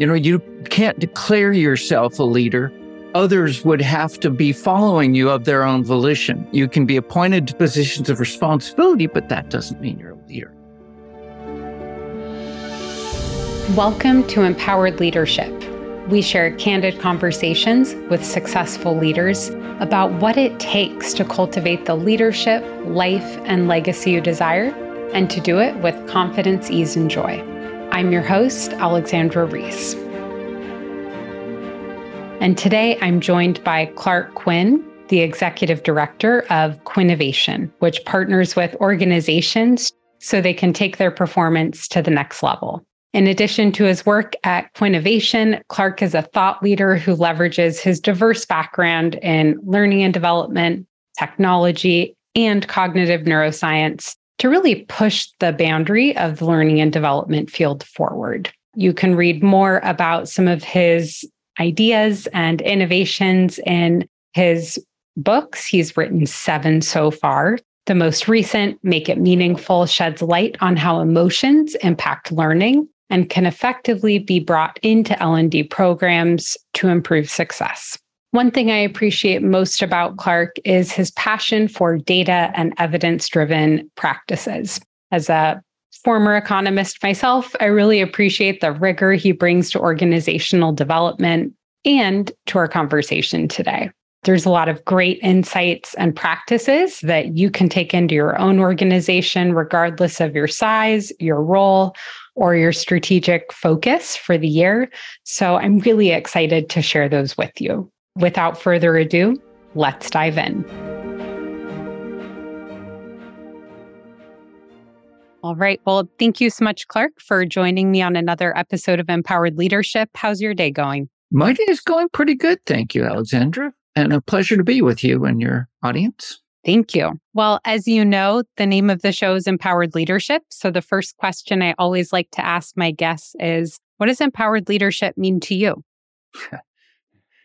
You know, you can't declare yourself a leader. Others would have to be following you of their own volition. You can be appointed to positions of responsibility, but that doesn't mean you're a leader. Welcome to Empowered Leadership. We share candid conversations with successful leaders about what it takes to cultivate the leadership, life, and legacy you desire, and to do it with confidence, ease, and joy. I'm your host, Alexandra Reese. And today I'm joined by Clark Quinn, the executive director of Quinnovation, which partners with organizations so they can take their performance to the next level. In addition to his work at Quinnovation, Clark is a thought leader who leverages his diverse background in learning and development, technology, and cognitive neuroscience to really push the boundary of the learning and development field forward. You can read more about some of his ideas and innovations in his books. He's written seven so far. The most recent, Make It Meaningful, sheds light on how emotions impact learning and can effectively be brought into L&D programs to improve success. One thing I appreciate most about Clark is his passion for data and evidence driven practices. As a former economist myself, I really appreciate the rigor he brings to organizational development and to our conversation today. There's a lot of great insights and practices that you can take into your own organization, regardless of your size, your role, or your strategic focus for the year. So I'm really excited to share those with you. Without further ado, let's dive in. All right. Well, thank you so much, Clark, for joining me on another episode of Empowered Leadership. How's your day going? My day is going pretty good. Thank you, Alexandra. And a pleasure to be with you and your audience. Thank you. Well, as you know, the name of the show is Empowered Leadership. So the first question I always like to ask my guests is what does empowered leadership mean to you?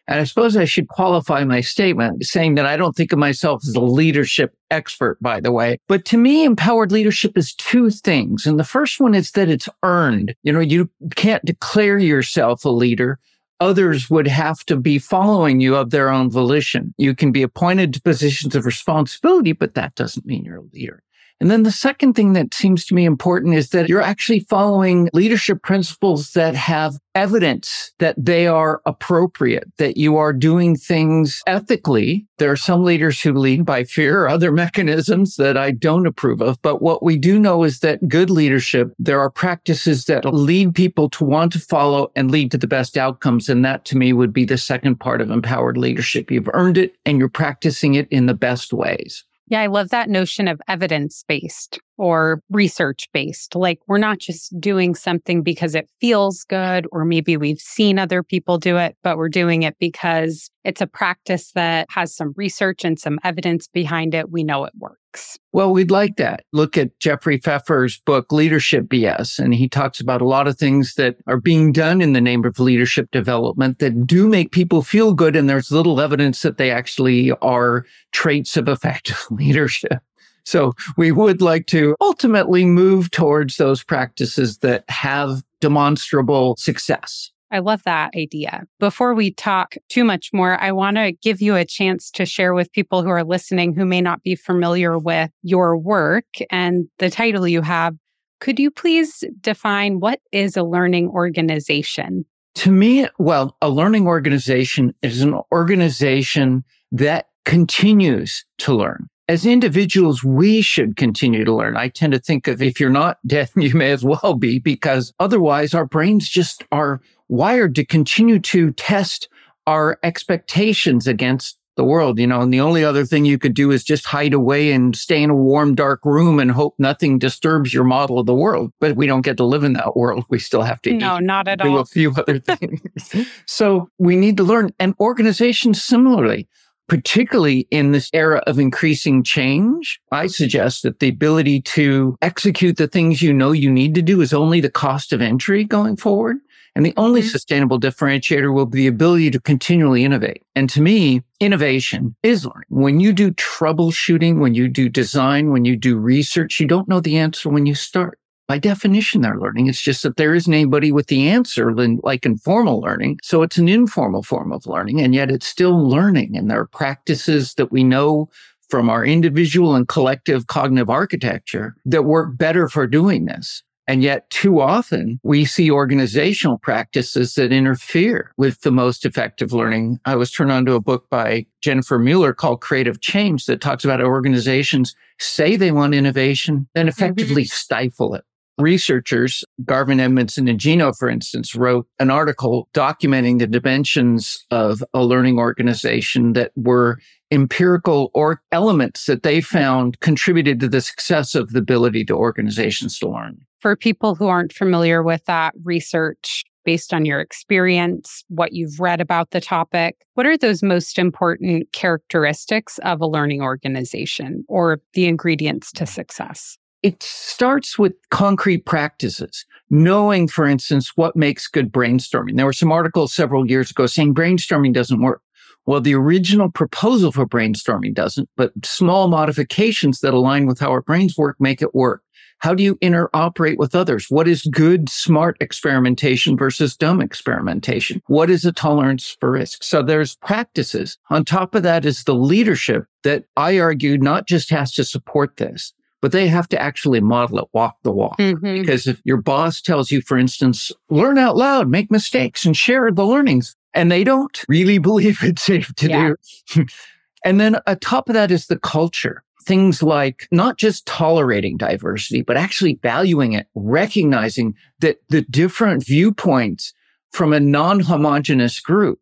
And I suppose I should qualify my statement saying that I don't think of myself as a leadership expert, by the way. But to me, empowered leadership is two things. And the first one is that it's earned. You know, you can't declare yourself a leader others would have to be following you of their own volition. You can be appointed to positions of responsibility, but that doesn't mean you're a leader. And then the second thing that seems to me important is that you're actually following leadership principles that have evidence that they are appropriate, that you are doing things ethically. There are some leaders who lead by fear or other mechanisms that I don't approve of. But what we do know is that good leadership, there are practices that lead people to want to follow and lead to the best outcomes. And that to me would be the second part of empowered leadership. You've earned it and you're practicing it in the best ways. Yeah, I love that notion of evidence based or research based. Like we're not just doing something because it feels good, or maybe we've seen other people do it, but we're doing it because it's a practice that has some research and some evidence behind it. We know it works. Well, we'd like that. Look at Jeffrey Pfeffer's book, Leadership BS. And he talks about a lot of things that are being done in the name of leadership development that do make people feel good. And there's little evidence that they actually are traits of effective leadership. So we would like to ultimately move towards those practices that have demonstrable success. I love that idea. Before we talk too much more, I want to give you a chance to share with people who are listening who may not be familiar with your work and the title you have. Could you please define what is a learning organization? To me, well, a learning organization is an organization that continues to learn as individuals, we should continue to learn. I tend to think of if you're not dead, you may as well be, because otherwise our brains just are wired to continue to test our expectations against the world, you know, and the only other thing you could do is just hide away and stay in a warm, dark room and hope nothing disturbs your model of the world. But we don't get to live in that world. We still have to no, not at do all. a few other things. so we need to learn. And organizations similarly particularly in this era of increasing change, I suggest that the ability to execute the things you know you need to do is only the cost of entry going forward. And the only mm-hmm. sustainable differentiator will be the ability to continually innovate. And to me, innovation is learning. When you do troubleshooting, when you do design, when you do research, you don't know the answer when you start. By definition, they're learning. It's just that there isn't anybody with the answer like in formal learning. So it's an informal form of learning, and yet it's still learning. And there are practices that we know from our individual and collective cognitive architecture that work better for doing this. And yet too often we see organizational practices that interfere with the most effective learning. I was turned on to a book by Jennifer Mueller called Creative Change that talks about organizations say they want innovation, then effectively mm-hmm. stifle it. Researchers, Garvin Edmondson and Gino, for instance, wrote an article documenting the dimensions of a learning organization that were empirical or elements that they found contributed to the success of the ability to organizations to learn. For people who aren't familiar with that research, based on your experience, what you've read about the topic, what are those most important characteristics of a learning organization or the ingredients to success? It starts with concrete practices, knowing, for instance, what makes good brainstorming. There were some articles several years ago saying brainstorming doesn't work. Well, the original proposal for brainstorming doesn't, but small modifications that align with how our brains work make it work. How do you interoperate with others? What is good, smart experimentation versus dumb experimentation? What is a tolerance for risk? So there's practices. On top of that is the leadership that I argue not just has to support this, but they have to actually model it, walk the walk. Mm-hmm. Because if your boss tells you, for instance, learn out loud, make mistakes and share the learnings, and they don't really believe it's safe to yeah. do. and then atop of that is the culture. Things like not just tolerating diversity, but actually valuing it, recognizing that the different viewpoints from a non-homogenous group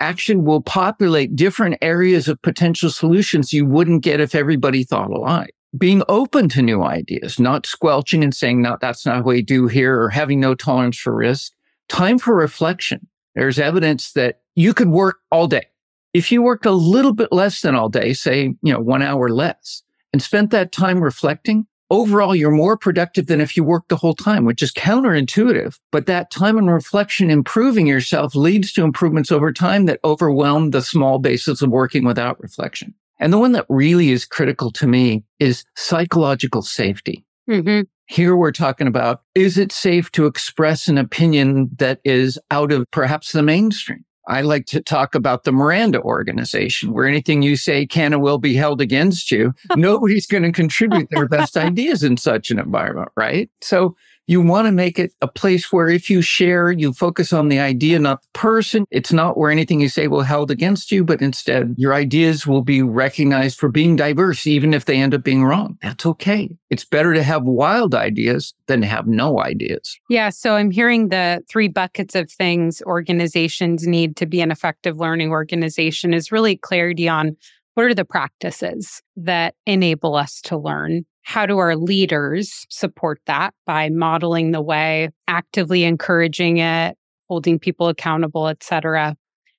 actually will populate different areas of potential solutions you wouldn't get if everybody thought alike being open to new ideas, not squelching and saying, no, that's not what we do here or having no tolerance for risk. Time for reflection. There's evidence that you could work all day. If you worked a little bit less than all day, say, you know, one hour less and spent that time reflecting, overall, you're more productive than if you worked the whole time, which is counterintuitive. But that time and reflection, improving yourself leads to improvements over time that overwhelm the small basis of working without reflection. And the one that really is critical to me is psychological safety. Mm-hmm. Here we're talking about is it safe to express an opinion that is out of perhaps the mainstream? I like to talk about the Miranda organization, where anything you say can and will be held against you. Nobody's going to contribute their best ideas in such an environment, right? So you want to make it a place where if you share, you focus on the idea, not the person. It's not where anything you say will held against you, but instead your ideas will be recognized for being diverse, even if they end up being wrong. That's okay. It's better to have wild ideas than have no ideas. Yeah. So I'm hearing the three buckets of things organizations need to be an effective learning organization is really clarity on what are the practices that enable us to learn how do our leaders support that by modeling the way, actively encouraging it, holding people accountable, et cetera?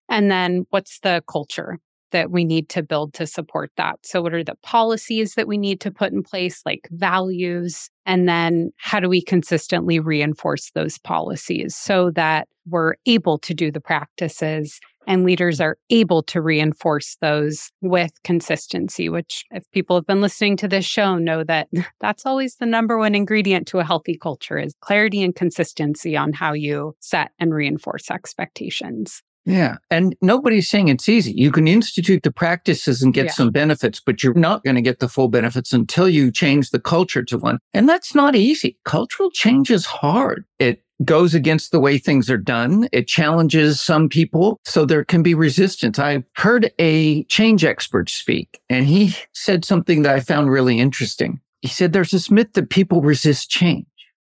And then what's the culture that we need to build to support that? So, what are the policies that we need to put in place, like values? And then how do we consistently reinforce those policies so that we're able to do the practices and leaders are able to reinforce those with consistency, which, if people have been listening to this show, know that that's always the number one ingredient to a healthy culture is clarity and consistency on how you set and reinforce expectations. Yeah. And nobody's saying it's easy. You can institute the practices and get yeah. some benefits, but you're not going to get the full benefits until you change the culture to one. And that's not easy. Cultural change is hard. It goes against the way things are done. It challenges some people. So there can be resistance. I heard a change expert speak and he said something that I found really interesting. He said, there's this myth that people resist change.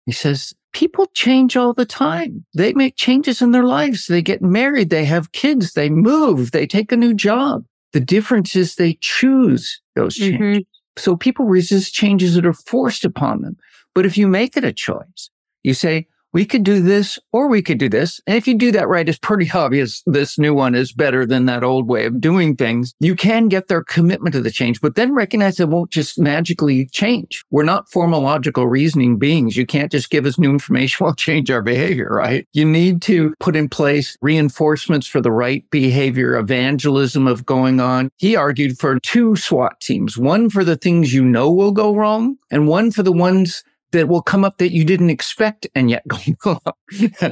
He says, people change all the time. They make changes in their lives. They get married. They have kids. They move. They take a new job. The difference is they choose those mm-hmm. changes. Mm-hmm. So people resist changes that are forced upon them. But if you make it a choice, you say, we could do this or we could do this. And if you do that right, it's pretty obvious this new one is better than that old way of doing things. You can get their commitment to the change, but then recognize it won't just magically change. We're not formological reasoning beings. You can't just give us new information. We'll change our behavior, right? You need to put in place reinforcements for the right behavior, evangelism of going on. He argued for two SWAT teams, one for the things you know will go wrong and one for the ones that will come up that you didn't expect and yet go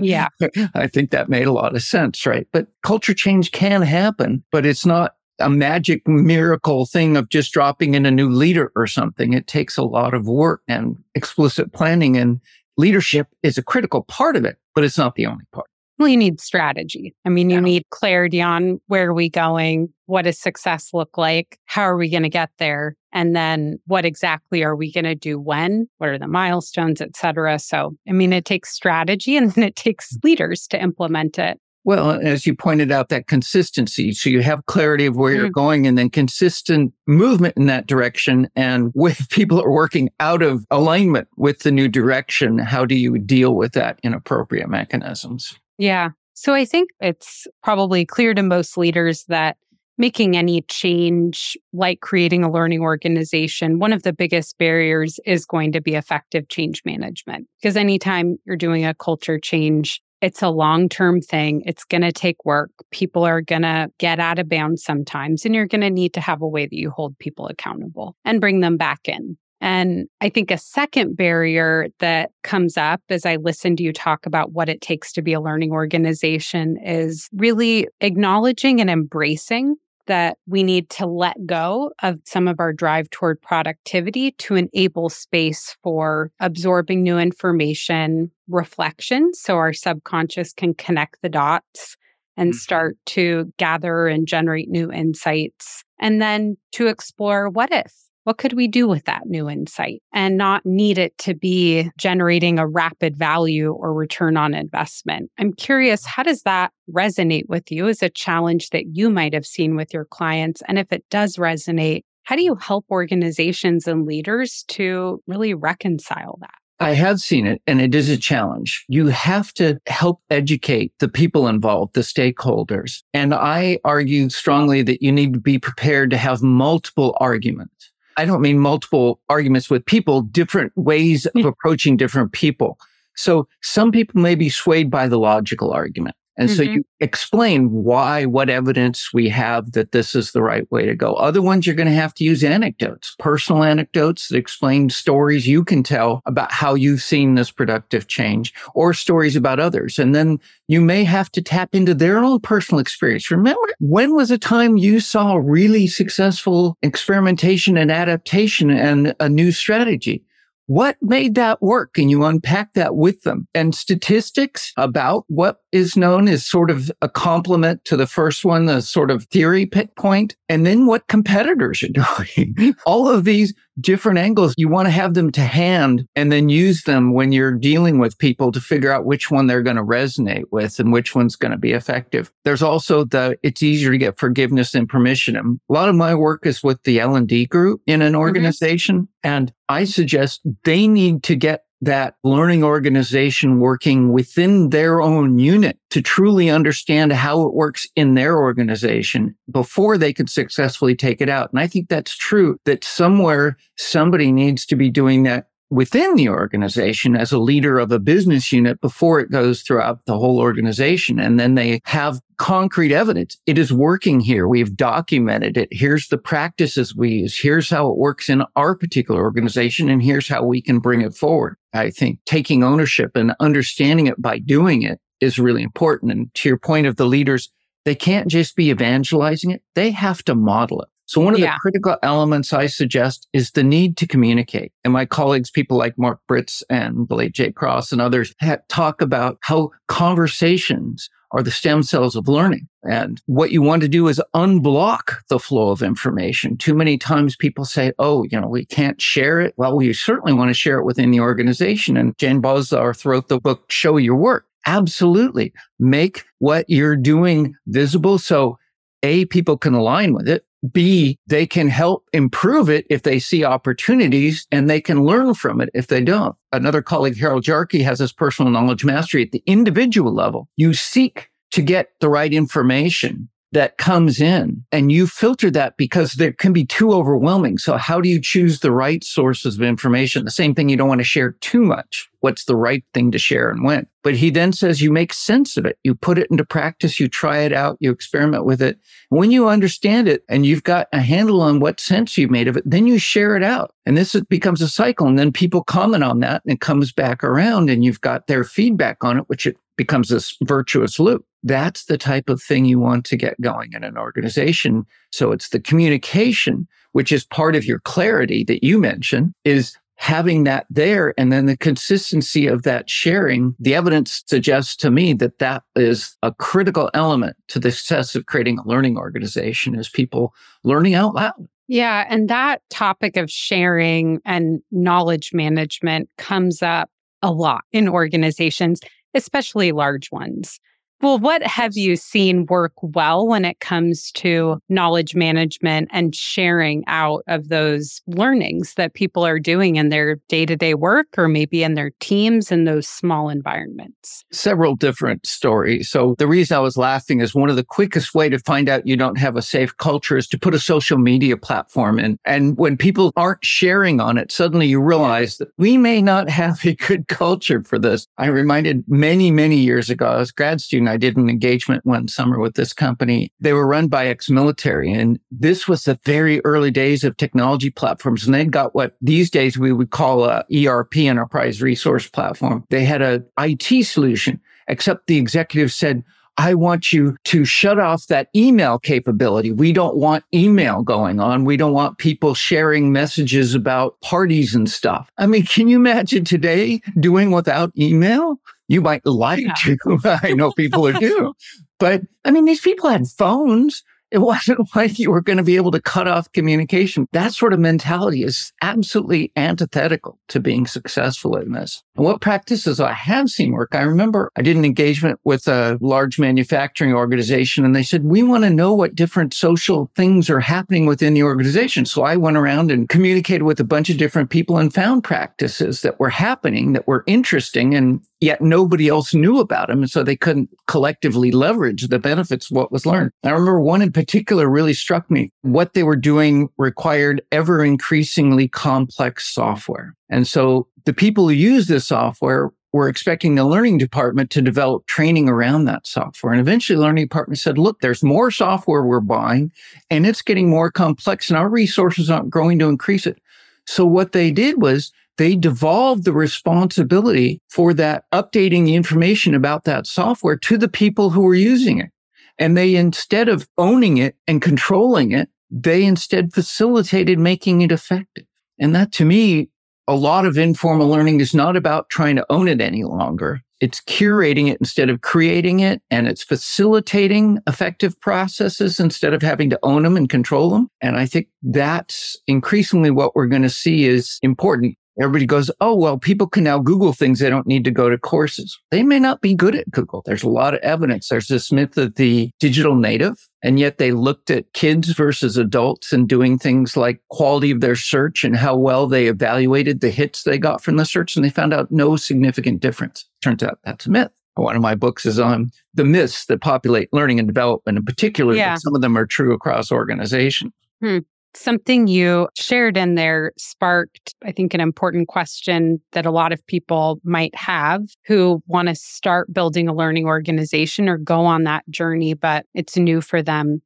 yeah. I think that made a lot of sense right? But culture change can happen but it's not a magic miracle thing of just dropping in a new leader or something. It takes a lot of work and explicit planning and leadership is a critical part of it but it's not the only part well, you need strategy. I mean, you need clarity on where are we going? What does success look like? How are we going to get there? And then what exactly are we going to do when? What are the milestones, et cetera? So, I mean, it takes strategy and then it takes leaders to implement it. Well, as you pointed out, that consistency. So you have clarity of where mm. you're going and then consistent movement in that direction. And with people are working out of alignment with the new direction, how do you deal with that in appropriate mechanisms? Yeah. So I think it's probably clear to most leaders that making any change, like creating a learning organization, one of the biggest barriers is going to be effective change management. Because anytime you're doing a culture change, it's a long term thing. It's going to take work. People are going to get out of bounds sometimes, and you're going to need to have a way that you hold people accountable and bring them back in. And I think a second barrier that comes up as I listen to you talk about what it takes to be a learning organization is really acknowledging and embracing that we need to let go of some of our drive toward productivity to enable space for absorbing new information, reflection, so our subconscious can connect the dots and mm-hmm. start to gather and generate new insights, and then to explore what if what could we do with that new insight and not need it to be generating a rapid value or return on investment? I'm curious, how does that resonate with you as a challenge that you might have seen with your clients? And if it does resonate, how do you help organizations and leaders to really reconcile that? I have seen it and it is a challenge. You have to help educate the people involved, the stakeholders. And I argue strongly that you need to be prepared to have multiple arguments. I don't mean multiple arguments with people, different ways of approaching different people. So some people may be swayed by the logical argument. And mm-hmm. so you explain why, what evidence we have that this is the right way to go. Other ones, you're going to have to use anecdotes, personal anecdotes that explain stories you can tell about how you've seen this productive change or stories about others. And then you may have to tap into their own personal experience. Remember, when was a time you saw really successful experimentation and adaptation and a new strategy? What made that work? Can you unpack that with them? And statistics about what is known as sort of a complement to the first one, the sort of theory pit point, and then what competitors are doing. All of these different angles. You want to have them to hand and then use them when you're dealing with people to figure out which one they're going to resonate with and which one's going to be effective. There's also the, it's easier to get forgiveness and permission. A lot of my work is with the L&D group in an mm-hmm. organization. Mm-hmm. And I suggest they need to get that learning organization working within their own unit to truly understand how it works in their organization before they can successfully take it out. And I think that's true that somewhere somebody needs to be doing that within the organization as a leader of a business unit before it goes throughout the whole organization. And then they have concrete evidence. It is working here. We've documented it. Here's the practices we use. Here's how it works in our particular organization. And here's how we can bring it forward. I think taking ownership and understanding it by doing it is really important. And to your point of the leaders, they can't just be evangelizing it. They have to model it. So one of yeah. the critical elements I suggest is the need to communicate. And my colleagues, people like Mark Britz and Blake Jay Cross and others talk about how conversations are the stem cells of learning. And what you want to do is unblock the flow of information. Too many times people say, oh, you know, we can't share it. Well, we certainly want to share it within the organization. And Jane Bozarth wrote the book, Show Your Work. Absolutely. Make what you're doing visible. So A, people can align with it. B, they can help improve it if they see opportunities and they can learn from it if they don't. Another colleague, Harold Jarche, has this personal knowledge mastery at the individual level. You seek to get the right information that comes in and you filter that because there can be too overwhelming. So how do you choose the right sources of information? The same thing. You don't want to share too much. What's the right thing to share and when? But he then says you make sense of it. You put it into practice. You try it out. You experiment with it. When you understand it and you've got a handle on what sense you've made of it, then you share it out. And this becomes a cycle. And then people comment on that and it comes back around and you've got their feedback on it, which it becomes this virtuous loop. That's the type of thing you want to get going in an organization. So it's the communication, which is part of your clarity that you mentioned is having that there and then the consistency of that sharing. The evidence suggests to me that that is a critical element to the success of creating a learning organization is people learning out loud. Yeah. And that topic of sharing and knowledge management comes up a lot in organizations especially large ones. Well, what have you seen work well when it comes to knowledge management and sharing out of those learnings that people are doing in their day to day work or maybe in their teams in those small environments? Several different stories. So, the reason I was laughing is one of the quickest way to find out you don't have a safe culture is to put a social media platform in. And when people aren't sharing on it, suddenly you realize that we may not have a good culture for this. I reminded many, many years ago, I was grad student I did an engagement one summer with this company. They were run by ex-military and this was the very early days of technology platforms. And they'd got what these days we would call a ERP enterprise resource platform. They had a IT solution, except the executive said, I want you to shut off that email capability. We don't want email going on. We don't want people sharing messages about parties and stuff. I mean, can you imagine today doing without email? You might like yeah. to. I know people who do. But I mean, these people had phones. It wasn't like you were going to be able to cut off communication. That sort of mentality is absolutely antithetical to being successful in this. And what practices I have seen work, I remember I did an engagement with a large manufacturing organization and they said, we want to know what different social things are happening within the organization. So I went around and communicated with a bunch of different people and found practices that were happening that were interesting and yet nobody else knew about them. And so they couldn't collectively leverage the benefits of what was learned. I remember one in particular really struck me. What they were doing required ever increasingly complex software. And so the people who use this software were expecting the learning department to develop training around that software. And eventually the learning department said, look, there's more software we're buying and it's getting more complex and our resources aren't growing to increase it. So what they did was they devolved the responsibility for that updating the information about that software to the people who were using it. And they, instead of owning it and controlling it, they instead facilitated making it effective. And that to me, a lot of informal learning is not about trying to own it any longer. It's curating it instead of creating it, and it's facilitating effective processes instead of having to own them and control them. And I think that's increasingly what we're going to see is important. Everybody goes, oh, well, people can now Google things. They don't need to go to courses. They may not be good at Google. There's a lot of evidence. There's this myth of the digital native, and yet they looked at kids versus adults and doing things like quality of their search and how well they evaluated the hits they got from the search. And they found out no significant difference. Turns out that's a myth. One of my books is on the myths that populate learning and development in particular, yeah. but some of them are true across organizations. Hmm. Something you shared in there sparked, I think, an important question that a lot of people might have who want to start building a learning organization or go on that journey, but it's new for them.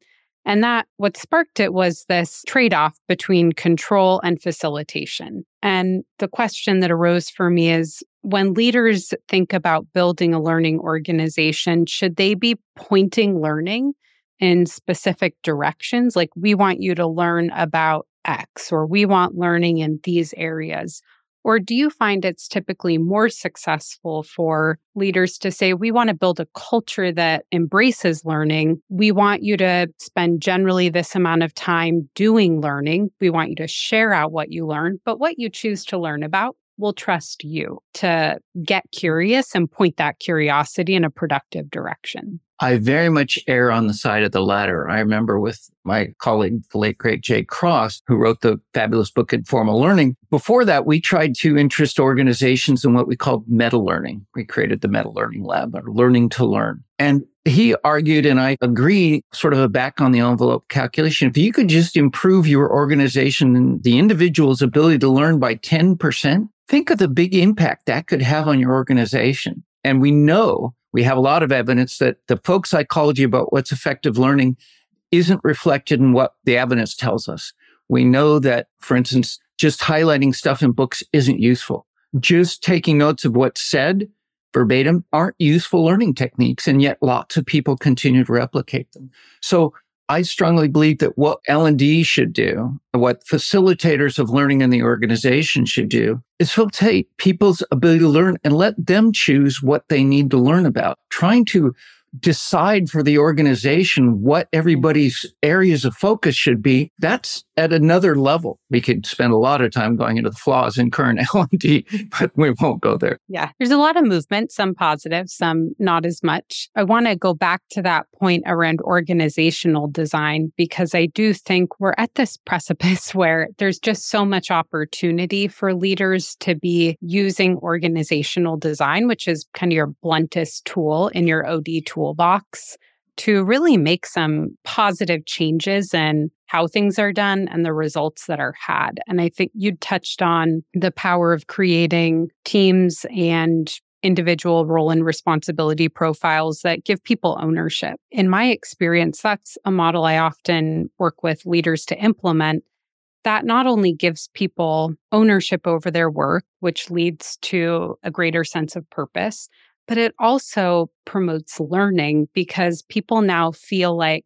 And that what sparked it was this trade off between control and facilitation. And the question that arose for me is when leaders think about building a learning organization, should they be pointing learning in specific directions. Like, we want you to learn about X, or we want learning in these areas. Or do you find it's typically more successful for leaders to say, we want to build a culture that embraces learning? We want you to spend generally this amount of time doing learning. We want you to share out what you learn, but what you choose to learn about, we'll trust you to get curious and point that curiosity in a productive direction. I very much err on the side of the latter. I remember with my colleague, the late great Jay Cross, who wrote the fabulous book Informal Learning. Before that, we tried to interest organizations in what we called meta learning. We created the Meta Learning Lab or Learning to Learn. And he argued, and I agree, sort of a back on the envelope calculation. If you could just improve your organization and the individual's ability to learn by 10%, think of the big impact that could have on your organization. And we know we have a lot of evidence that the folk psychology about what's effective learning isn't reflected in what the evidence tells us. We know that, for instance, just highlighting stuff in books isn't useful. Just taking notes of what's said verbatim aren't useful learning techniques. And yet lots of people continue to replicate them. So I strongly believe that what L&D should do, what facilitators of learning in the organization should do is facilitate people's ability to learn and let them choose what they need to learn about. Trying to decide for the organization what everybody's areas of focus should be, that's at another level. We could spend a lot of time going into the flaws in current L&D, but we won't go there. Yeah. There's a lot of movement, some positive, some not as much. I want to go back to that point around organizational design because I do think we're at this precipice where there's just so much opportunity for leaders to be using organizational design, which is kind of your bluntest tool in your OD tool toolbox to really make some positive changes in how things are done and the results that are had. And I think you touched on the power of creating teams and individual role and responsibility profiles that give people ownership. In my experience, that's a model I often work with leaders to implement. That not only gives people ownership over their work, which leads to a greater sense of purpose, but it also promotes learning because people now feel like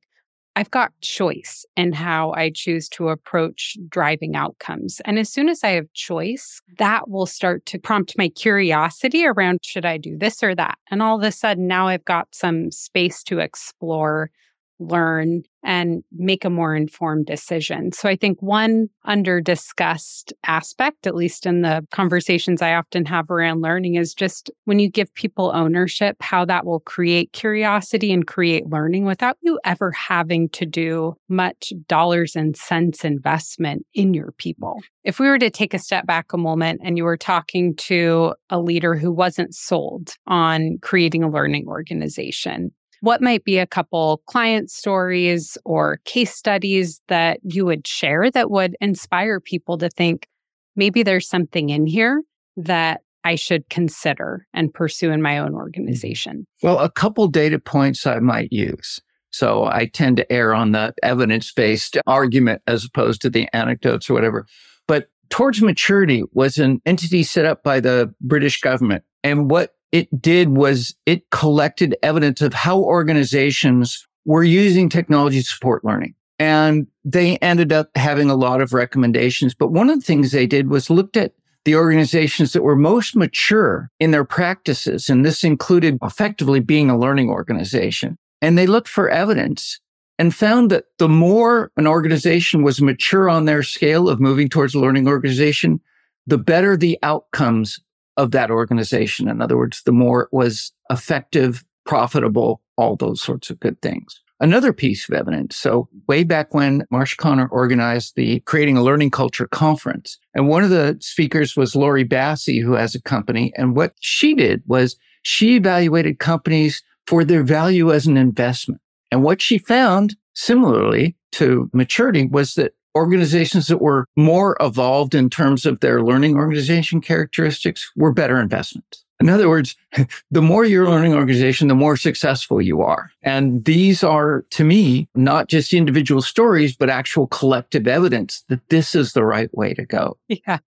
I've got choice in how I choose to approach driving outcomes. And as soon as I have choice, that will start to prompt my curiosity around should I do this or that? And all of a sudden, now I've got some space to explore learn and make a more informed decision. So I think one under discussed aspect, at least in the conversations I often have around learning, is just when you give people ownership, how that will create curiosity and create learning without you ever having to do much dollars and cents investment in your people. If we were to take a step back a moment and you were talking to a leader who wasn't sold on creating a learning organization, what might be a couple client stories or case studies that you would share that would inspire people to think maybe there's something in here that I should consider and pursue in my own mm-hmm. organization? Well, a couple data points I might use. So I tend to err on the evidence based argument as opposed to the anecdotes or whatever. But Towards Maturity was an entity set up by the British government. And what it did was it collected evidence of how organizations were using technology to support learning. And they ended up having a lot of recommendations. But one of the things they did was looked at the organizations that were most mature in their practices. And this included effectively being a learning organization. And they looked for evidence and found that the more an organization was mature on their scale of moving towards a learning organization, the better the outcomes of that organization. In other words, the more it was effective, profitable, all those sorts of good things. Another piece of evidence. So way back when Marcia Conner organized the Creating a Learning Culture conference, and one of the speakers was Laurie Bassi, who has a company. And what she did was she evaluated companies for their value as an investment. And what she found, similarly to maturity, was that organizations that were more evolved in terms of their learning organization characteristics were better investments. In other words, the more your learning organization, the more successful you are. And these are, to me, not just individual stories, but actual collective evidence that this is the right way to go. Yeah.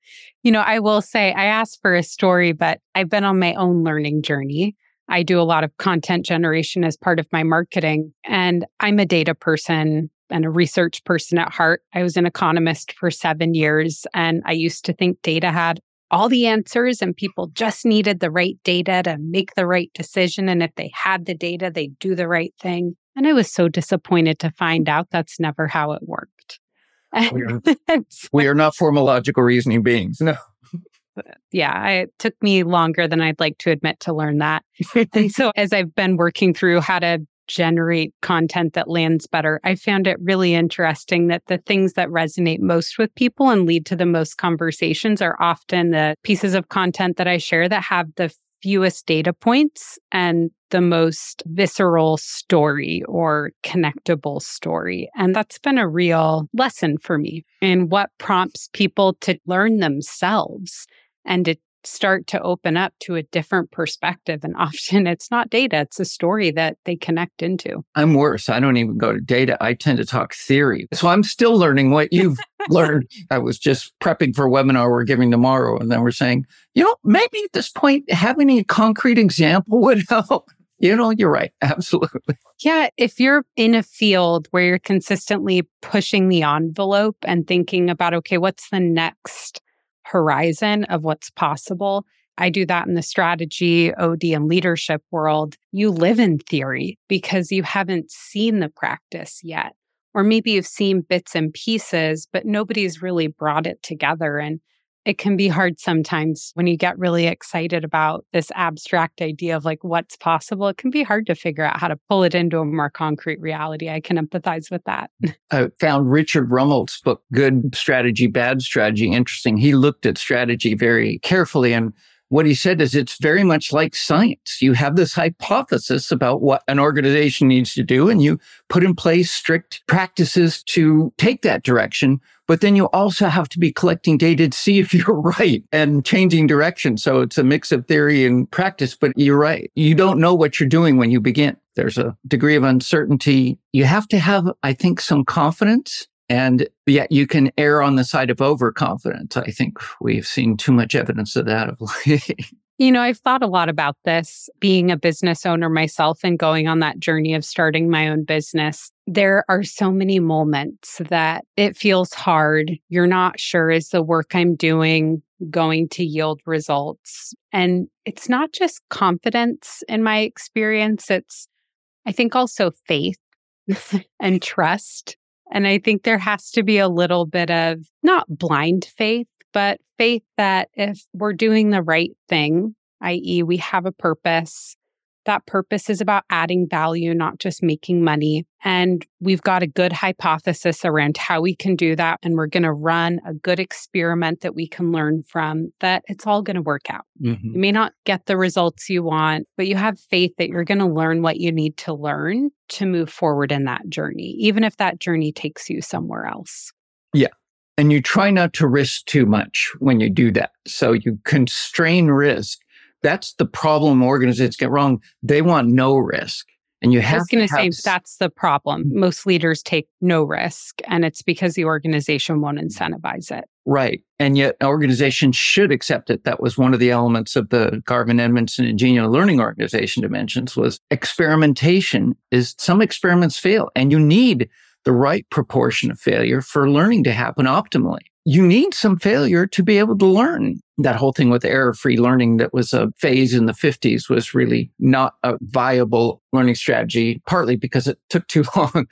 You know, I will say I asked for a story, but I've been on my own learning journey. I do a lot of content generation as part of my marketing, and I'm a data person and a research person at heart. I was an economist for seven years, and I used to think data had all the answers and people just needed the right data to make the right decision. And if they had the data, they'd do the right thing. And I was so disappointed to find out that's never how it worked. We are, we are not formal logical reasoning beings. No. yeah, it took me longer than I'd like to admit to learn that. and so, as I've been working through how to generate content that lands better. I found it really interesting that the things that resonate most with people and lead to the most conversations are often the pieces of content that I share that have the fewest data points and the most visceral story or connectable story. And that's been a real lesson for me in what prompts people to learn themselves and to start to open up to a different perspective. And often it's not data, it's a story that they connect into. I'm worse. I don't even go to data. I tend to talk theory. So I'm still learning what you've learned. I was just prepping for a webinar we're giving tomorrow. And then we're saying, you know, maybe at this point, having a concrete example would help. You know, you're right. Absolutely. Yeah. If you're in a field where you're consistently pushing the envelope and thinking about, okay, what's the next horizon of what's possible. I do that in the strategy, OD, and leadership world. You live in theory because you haven't seen the practice yet. Or maybe you've seen bits and pieces, but nobody's really brought it together. And it can be hard sometimes when you get really excited about this abstract idea of like what's possible. It can be hard to figure out how to pull it into a more concrete reality. I can empathize with that. I found Richard Rumelt's book, Good Strategy, Bad Strategy, interesting. He looked at strategy very carefully and what he said is it's very much like science. You have this hypothesis about what an organization needs to do, and you put in place strict practices to take that direction. But then you also have to be collecting data to see if you're right and changing direction. So it's a mix of theory and practice, but you're right. You don't know what you're doing when you begin. There's a degree of uncertainty. You have to have, I think, some confidence and yet you can err on the side of overconfidence. I think we've seen too much evidence of that of late. You know, I've thought a lot about this being a business owner myself and going on that journey of starting my own business. There are so many moments that it feels hard. You're not sure is the work I'm doing going to yield results? And it's not just confidence in my experience, it's, I think, also faith and trust and I think there has to be a little bit of not blind faith, but faith that if we're doing the right thing, i.e., we have a purpose, that purpose is about adding value, not just making money. And we've got a good hypothesis around how we can do that. And we're going to run a good experiment that we can learn from that it's all going to work out. Mm-hmm. You may not get the results you want, but you have faith that you're going to learn what you need to learn to move forward in that journey, even if that journey takes you somewhere else. Yeah. And you try not to risk too much when you do that. So you constrain risk that's the problem organizations get wrong. They want no risk. And you have I was going to say that's the problem. Most leaders take no risk, and it's because the organization won't incentivize it. Right. And yet organizations should accept it. That was one of the elements of the Garvin Edmondson and Gino's Learning Organization dimensions was experimentation is some experiments fail and you need the right proportion of failure for learning to happen optimally you need some failure to be able to learn. That whole thing with error free learning that was a phase in the 50s was really not a viable learning strategy, partly because it took too long,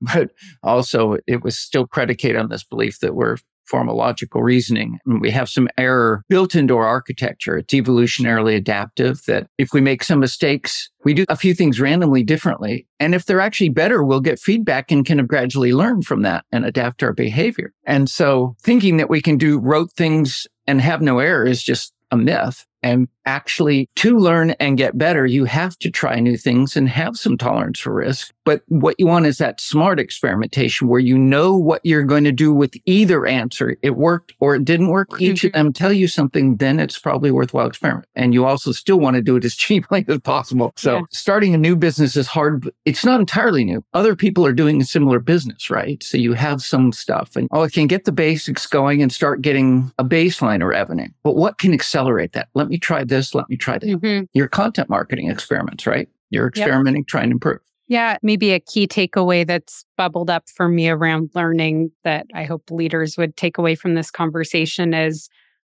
but also it was still predicated on this belief that we're formal logical reasoning. And we have some error built into our architecture. It's evolutionarily adaptive that if we make some mistakes, we do a few things randomly differently. And if they're actually better, we'll get feedback and of gradually learn from that and adapt our behavior. And so thinking that we can do rote things and have no error is just a myth. And actually, to learn and get better, you have to try new things and have some tolerance for risk. But what you want is that smart experimentation where you know what you're going to do with either answer. It worked or it didn't work. Each of mm-hmm. them tell you something, then it's probably worthwhile experiment. And you also still want to do it as cheaply as possible. So yeah. starting a new business is hard. It's not entirely new. Other people are doing a similar business, right? So you have some stuff and, oh, I can get the basics going and start getting a baseline of revenue. But what can accelerate that? Let me try this. Let me try that. Mm-hmm. Your content marketing experiments, right? You're experimenting, yep. trying to improve. Yeah, maybe a key takeaway that's bubbled up for me around learning that I hope leaders would take away from this conversation is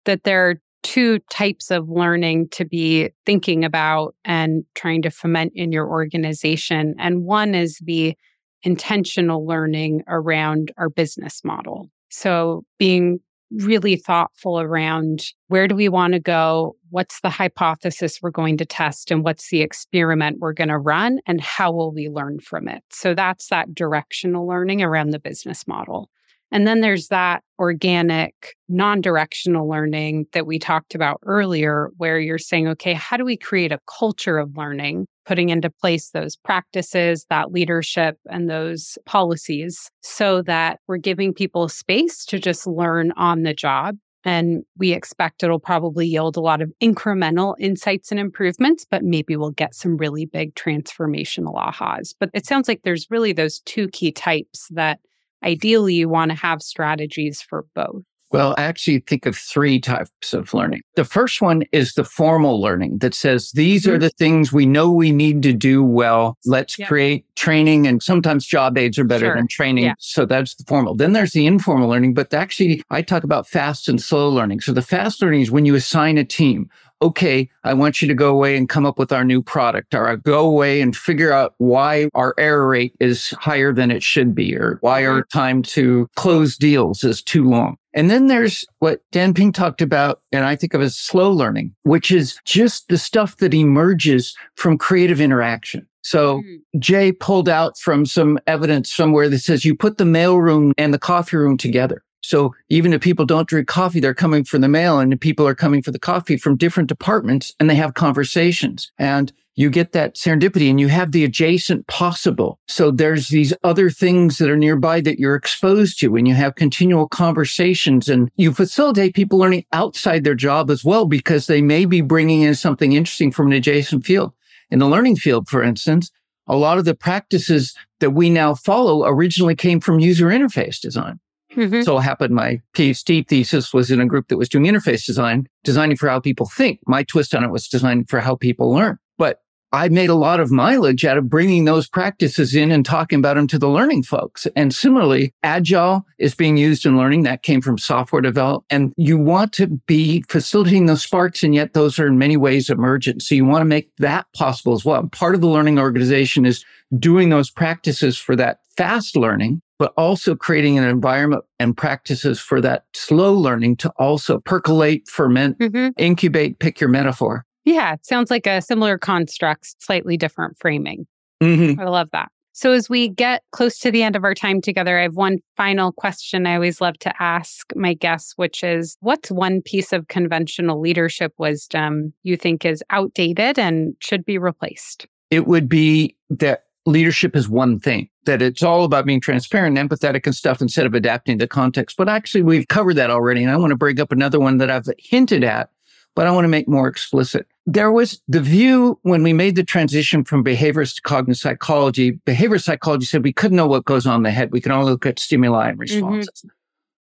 that there are two types of learning to be thinking about and trying to foment in your organization. And one is the intentional learning around our business model. So being really thoughtful around where do we want to go? What's the hypothesis we're going to test? And what's the experiment we're going to run? And how will we learn from it? So that's that directional learning around the business model. And then there's that organic, non directional learning that we talked about earlier, where you're saying, okay, how do we create a culture of learning, putting into place those practices, that leadership, and those policies so that we're giving people space to just learn on the job? And we expect it'll probably yield a lot of incremental insights and improvements, but maybe we'll get some really big transformational ahas. But it sounds like there's really those two key types that Ideally, you want to have strategies for both. Well, I actually think of three types of learning. The first one is the formal learning that says these are mm-hmm. the things we know we need to do well. Let's yep. create training and sometimes job aids are better sure. than training. Yeah. So that's the formal. Then there's the informal learning, but actually I talk about fast and slow learning. So the fast learning is when you assign a team okay, I want you to go away and come up with our new product, or go away and figure out why our error rate is higher than it should be, or why our mm-hmm. time to close deals is too long. And then there's what Dan Pink talked about, and I think of as slow learning, which is just the stuff that emerges from creative interaction. So mm. Jay pulled out from some evidence somewhere that says you put the mailroom and the coffee room together. So even if people don't drink coffee, they're coming for the mail and people are coming for the coffee from different departments and they have conversations and you get that serendipity and you have the adjacent possible. So there's these other things that are nearby that you're exposed to and you have continual conversations and you facilitate people learning outside their job as well because they may be bringing in something interesting from an adjacent field. In the learning field, for instance, a lot of the practices that we now follow originally came from user interface design. Mm-hmm. So happened my PhD thesis was in a group that was doing interface design, designing for how people think. My twist on it was designing for how people learn. But I made a lot of mileage out of bringing those practices in and talking about them to the learning folks. And similarly, agile is being used in learning. That came from software development. And you want to be facilitating those sparks. And yet those are in many ways emergent. So you want to make that possible as well. Part of the learning organization is doing those practices for that fast learning but also creating an environment and practices for that slow learning to also percolate, ferment, mm-hmm. incubate, pick your metaphor. Yeah, sounds like a similar construct, slightly different framing. Mm-hmm. I love that. So, as we get close to the end of our time together, I have one final question I always love to ask my guests, which is what's one piece of conventional leadership wisdom you think is outdated and should be replaced? It would be that leadership is one thing, that it's all about being transparent and empathetic and stuff instead of adapting to context. But actually, we've covered that already. And I want to bring up another one that I've hinted at, but I want to make more explicit. There was the view when we made the transition from behaviorist to cognitive psychology. Behavior psychology said we couldn't know what goes on in the head. We can only look at stimuli and mm-hmm. responses. Mm-hmm.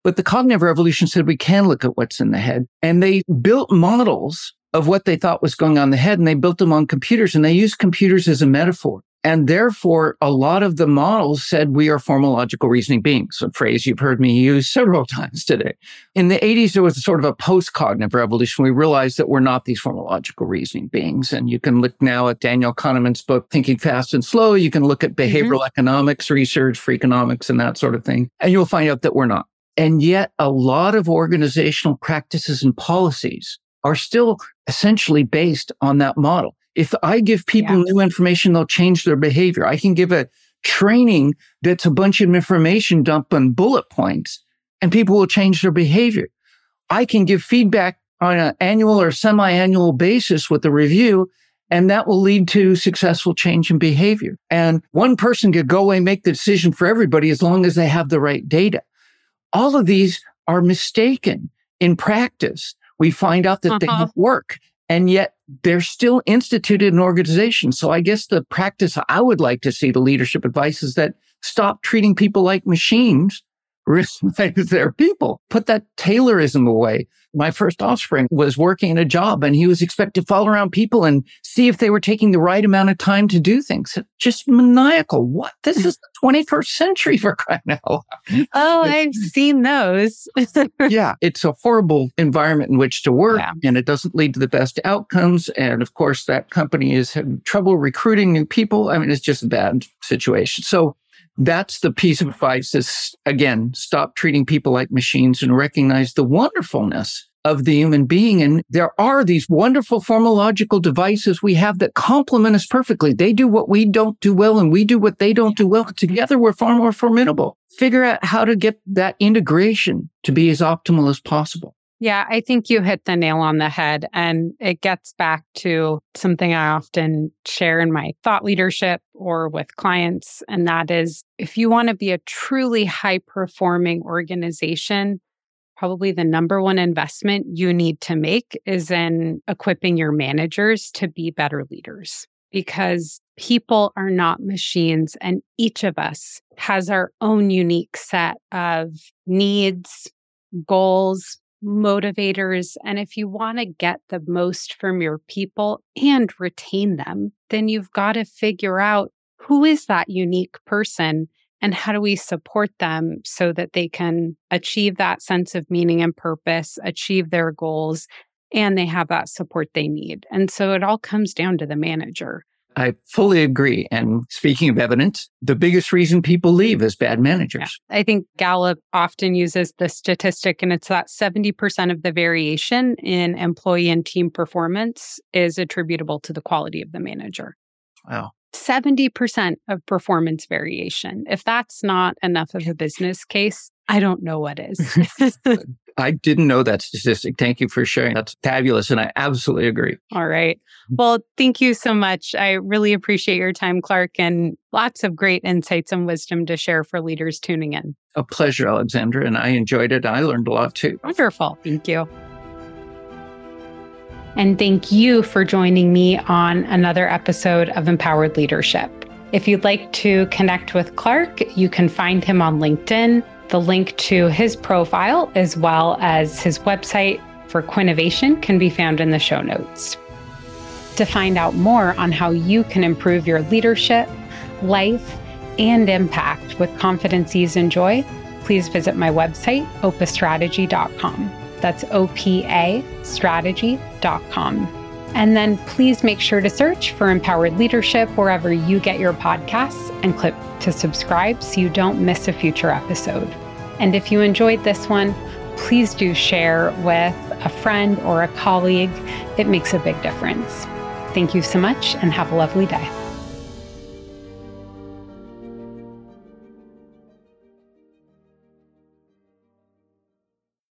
But the cognitive revolution said we can look at what's in the head. And they built models of what they thought was going on in the head and they built them on computers and they used computers as a metaphor. And therefore, a lot of the models said we are formal logical reasoning beings, a phrase you've heard me use several times today. In the 80s, there was a sort of a post cognitive revolution. We realized that we're not these formal logical reasoning beings. And you can look now at Daniel Kahneman's book, Thinking Fast and Slow. You can look at mm-hmm. behavioral mm-hmm. economics research, for economics and that sort of thing. And you'll find out that we're not. And yet, a lot of organizational practices and policies are still essentially based on that model. If I give people yeah. new information, they'll change their behavior. I can give a training that's a bunch of information dumped on bullet points and people will change their behavior. I can give feedback on an annual or semi-annual basis with a review and that will lead to successful change in behavior. And one person could go away and make the decision for everybody as long as they have the right data. All of these are mistaken in practice. We find out that uh-huh. they don't work and yet they're still instituted in organizations. So I guess the practice I would like to see the leadership advice is that stop treating people like machines realize they're people. Put that Taylorism away. My first offspring was working in a job and he was expected to follow around people and see if they were taking the right amount of time to do things. Just maniacal. What? This is the 21st century for crying out loud. Oh, I've seen those. yeah. It's a horrible environment in which to work yeah. and it doesn't lead to the best outcomes. And of course, that company is having trouble recruiting new people. I mean, it's just a bad situation. So That's the piece of advice is again, stop treating people like machines and recognize the wonderfulness of the human being. And there are these wonderful formological devices we have that complement us perfectly. They do what we don't do well and we do what they don't do well. Together, we're far more formidable. Figure out how to get that integration to be as optimal as possible. Yeah, I think you hit the nail on the head. And it gets back to something I often share in my thought leadership or with clients. And that is if you want to be a truly high performing organization, probably the number one investment you need to make is in equipping your managers to be better leaders because people are not machines and each of us has our own unique set of needs, goals, motivators. And if you want to get the most from your people and retain them, then you've got to figure out who is that unique person and how do we support them so that they can achieve that sense of meaning and purpose, achieve their goals, and they have that support they need. And so it all comes down to the manager. I fully agree. And speaking of evidence, the biggest reason people leave is bad managers. Yeah. I think Gallup often uses the statistic, and it's that 70% of the variation in employee and team performance is attributable to the quality of the manager. Wow. 70% of performance variation. If that's not enough of a business case, I don't know what is. I didn't know that statistic. Thank you for sharing. That's fabulous. And I absolutely agree. All right. Mm. Well, thank you so much. I really appreciate your time, Clark, and lots of great insights and wisdom to share for leaders tuning in. A pleasure, Alexandra. And I enjoyed it. I learned a lot too. Wonderful. Thank you. And thank you for joining me on another episode of Empowered Leadership. If you'd like to connect with Clark, you can find him on LinkedIn. The link to his profile, as well as his website for Quinnovation, can be found in the show notes. To find out more on how you can improve your leadership, life, and impact with confidence, ease, and joy, please visit my website, opastrategy.com. That's OPA strategy.com. And then please make sure to search for Empowered Leadership wherever you get your podcasts and click to subscribe so you don't miss a future episode. And if you enjoyed this one, please do share with a friend or a colleague. It makes a big difference. Thank you so much and have a lovely day.